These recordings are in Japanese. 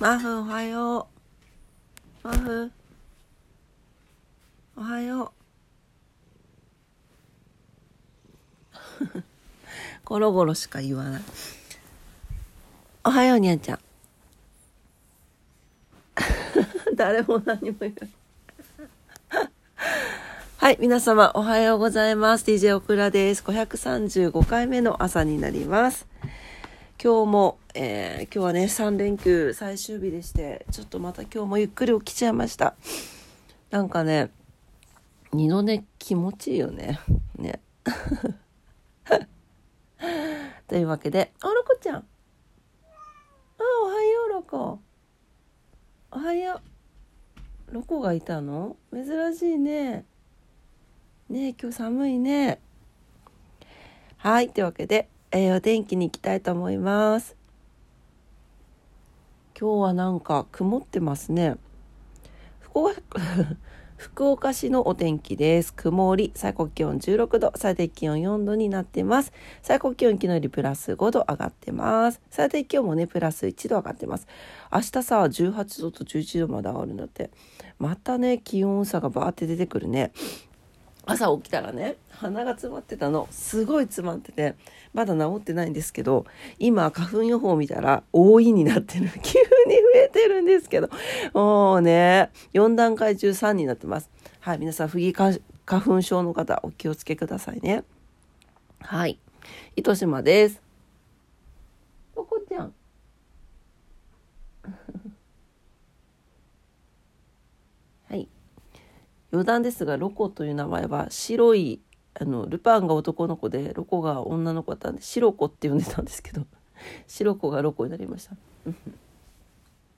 マフおはよう。マフ。おはよう。ゴロゴロしか言わない。おはようにゃんちゃん。誰も何も言わない。はい、皆様おはようございます。DJ オクラです。535回目の朝になります。今日も、えー今日はね、3連休最終日でして、ちょっとまた今日もゆっくり起きちゃいました。なんかね、二度寝気持ちいいよね。ね。というわけで、あ、ロコちゃん。あ、おはよう、ロコ。おはよう。ロコがいたの？珍しいね。ね、今日寒いね。はい、というわけで、えーお天気に行きたいと思います。今日はなんか曇ってますね。福岡 福岡市のお天気です。曇り、最高気温16度、最低気温4度になってます。最高気温昨日よりプラス5度上がってます。最低気温もね、プラス1度上がってます。明日さ、18度と11度まで上がるんだって。またね、気温差がバーって出てくるね。朝起きたらね鼻が詰まってたの。すごい詰まっててまだ治ってないんですけど今花粉予報見たら多いになってる。急に増えてるんですけど。もうね4段階中3になってます。はい皆さん不義花花粉症の方お気をつけくださいね。はい。糸島ですここちゃんはい余談ですがロコという名前は白いあのルパンが男の子でロコが女の子だったんで白子って呼んでたんですけど 白子がロコになりました。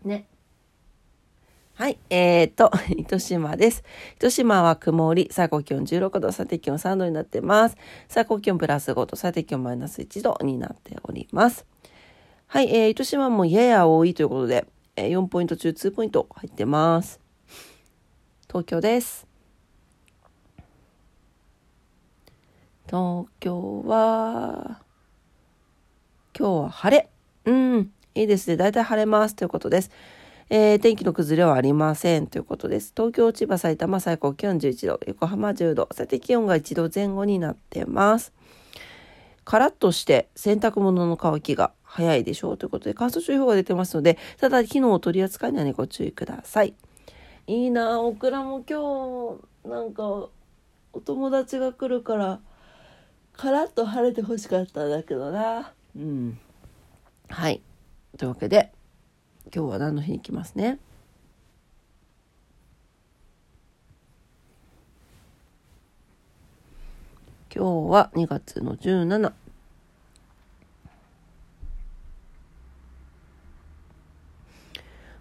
ね。はいえーと 糸島です。糸島は曇り最高気温16度最低気温3度になってます。最高気温プラス5度最低気温マイナス1度になっております。はい、えー、糸島もやや多いということで、えー4ポイント中2ポイント入ってます。東京です。東京は、今日は晴れ。うん、いいですね。だいたい晴れますということです。えー天気の崩れはありませんということです。東京、千葉、埼玉、最高気温11度、横浜10度、最低気温が1度前後になってます。カラッとして洗濯物の乾きが早いでしょうということで乾燥注意報が出てますので、ただ火の取り扱いにはね、ご注意ください。いいなあオクラも今日なんかお友達が来るからカラッと晴れてほしかったんだけどな。うん。はい。というわけで今日は何の日に行きますね？今日は2月の17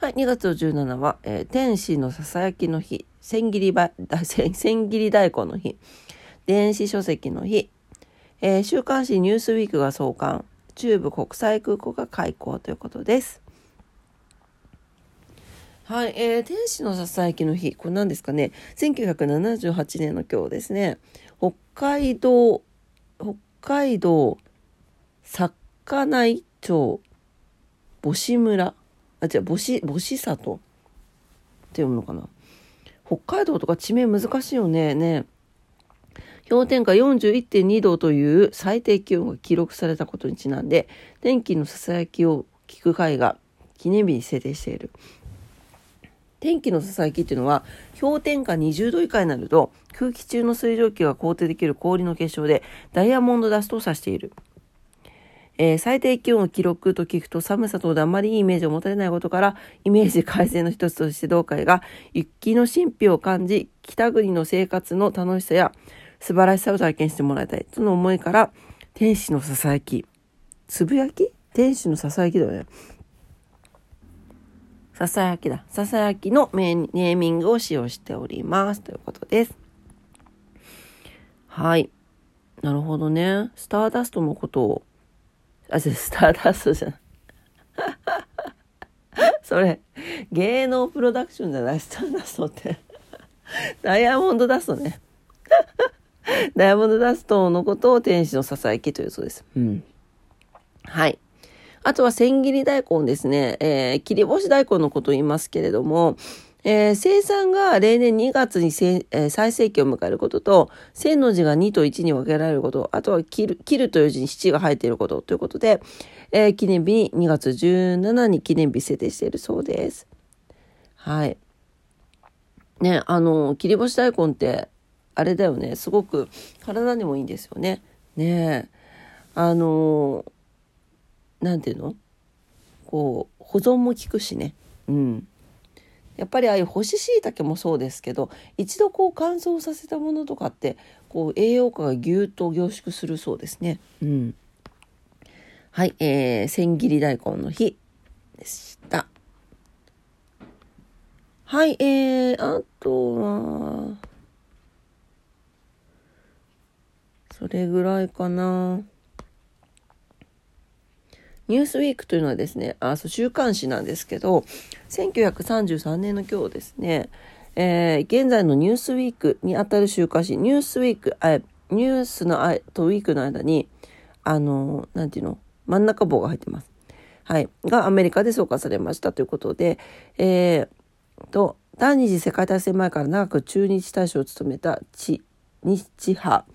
はい、2月の17は、えー天使のささやきの日、千切りば、千千切り大根の日、電子書籍の日、えー週刊誌ニュースウィークが創刊、中部国際空港が開港ということです。はい、えー天使のささやきの日、これ何ですかね、1978年の今日ですね、北海道、北海道、稚内町、母子村、あ、違う、母子、母子里って読むのかな。北海道とか地名難しいよね。ね。氷点下41.2度という最低気温が記録されたことにちなんで、天気のささやきを聞く会が記念日に制定している。天気のささやきっていうのは氷点下20度以下になると空気中の水蒸気が凍ってできる氷の結晶でダイヤモンドダストを指している。えー最低気温を記録と聞くと寒さとあまりいいイメージを持たれないことからイメージ改善の一つとして同会が雪の神秘を感じ北国の生活の楽しさや素晴らしさを体験してもらいたいとの思いから天使のささやき。つぶやき？天使のささやきだよね。ささやきだ。ささやきのネーミングを使用しております。ということです。はい。なるほどね。スターダストのことをあ、違うスターダストじゃない。それ、芸能プロダクションじゃない、スターダストって。ダイヤモンドダストね。ダイヤモンドダストのことを天使のささやきというそうです。うん。はい。あとは千切り大根ですね。えー、切り干し大根のことを言いますけれども、えー、生産が例年2月にせ、えー、最盛期を迎えることと、千の字が2と1に分けられること、あとは切る、切るという字に七が入っていることということで、えー、記念日に2月17に記念日制定しているそうです。はい。ね、あの、切り干し大根って、あれだよね、すごく体にもいいんですよね。ねあの、なんていうの？こう、保存も効くしね。うん。やっぱりああいう干し椎茸もそうですけど一度こう乾燥させたものとかってこう栄養価がぎゅっと凝縮するそうですね。うん、はい、えー、千切り大根の日でした。はい、えー、あとは、それぐらいかな。ニュースウィークというのはですね、あそう週刊誌なんですけど、1933年の今日ですね、えー、現在のニュースウィークにあたる週刊誌、ニュースウィーク、あニュースのあとウィークの間に、あの、なんていうの、真ん中棒が入ってます。はい。がアメリカで創刊されましたということで、えー、と、第二次世界大戦前から長く駐日大使を務めた日派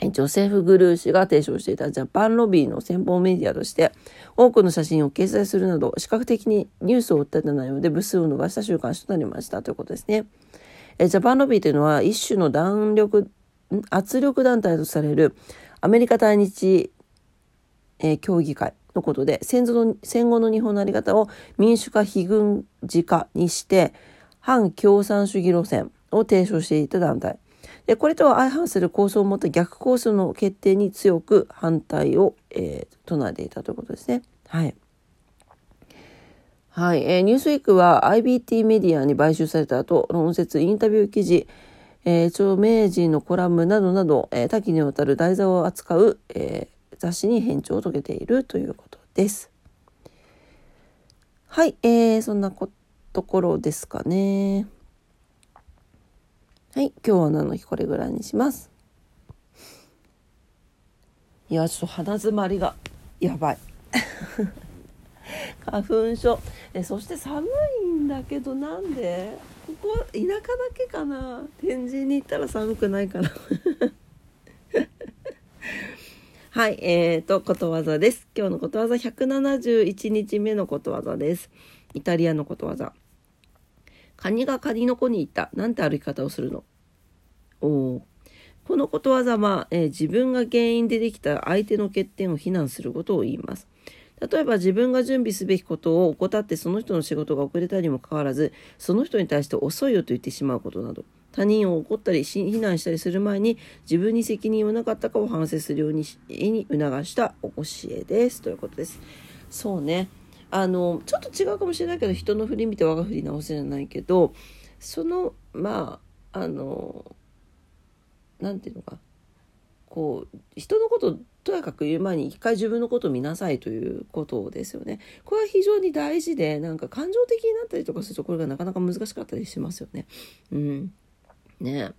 ジョセフ・グルー氏が提唱していたジャパンロビーの先方メディアとして多くの写真を掲載するなど視覚的にニュースを訴えた内容で部数を伸ばした週刊誌となりましたということですね。ジャパンロビーというのは一種の弾力圧力団体とされるアメリカ対日、えー、協議会のことで戦後の戦後の日本の在り方を民主化非軍事化にして反共産主義路線を提唱していた団体これとは相反する構想を持った逆構想の決定に強く反対を、えー、唱えていたということですね。はい。はい、えー、ニュースウィークは IBT メディアに買収された後、論説、インタビュー記事、えー、著名人のコラムなどなど、えー、多岐にわたる題材を扱う、えー、雑誌に編著を遂げているということです。はい、えー、そんなところですかね。はい、今日は何の日これぐらいにします。いや、ちょっと鼻詰まりがやばい。花粉症。えそして寒いんだけどなんで？ここ田舎だけかな？天神に行ったら寒くないかな。はいえーとことわざです。今日のことわざ。171日目のことわざです。イタリアのことわざ。カニがカニの子に言った。なんて歩き方をするの？おおこのことわざは、えー、自分が原因でできた相手の欠点を非難することを言います。例えば自分が準備すべきことを怠ってその人の仕事が遅れたにもかかわらずその人に対して遅いよと言ってしまうことなど他人を怒ったり非難したりする前に自分に責任をなかったかを反省するようにに促したお教えですということです。そうねあのちょっと違うかもしれないけど人の振り見て我が振り直せじゃないけどそのまああの何て言うのかこう人のこととやかく言う前に一回自分のことを見なさいということですよね。これは非常に大事でなんか感情的になったりとかするとこれがなかなか難しかったりしますよね。うん、ね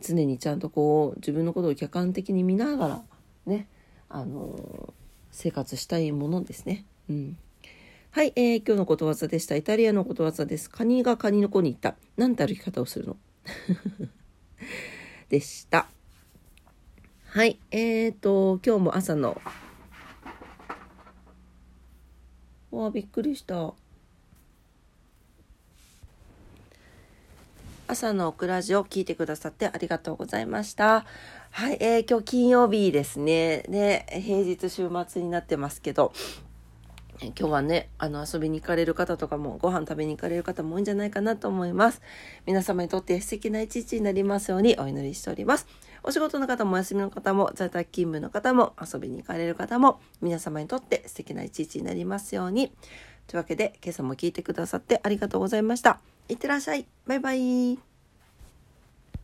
常にちゃんとこう自分のことを客観的に見ながらねあの生活したいものですね。うんはい、えー、今日のことわざでした。イタリアのことわざです。カニがカニの子に言った。なんて歩き方をするの？でした。はい。えーと、今日も朝の、わあ、びっくりした。朝のオクラジオ聞いてくださってありがとうございました。はい、えー、今日金曜日ですね。ね、平日週末になってますけど、今日はね、あの遊びに行かれる方とかもご飯食べに行かれる方も多いんじゃないかなと思います。皆様にとって素敵な一日になりますようにお祈りしております。お仕事の方もお休みの方も在宅勤務の方も遊びに行かれる方も皆様にとって素敵な一日になりますように。というわけで今朝も聞いてくださってありがとうございました。いってらっしゃい。バイバイ。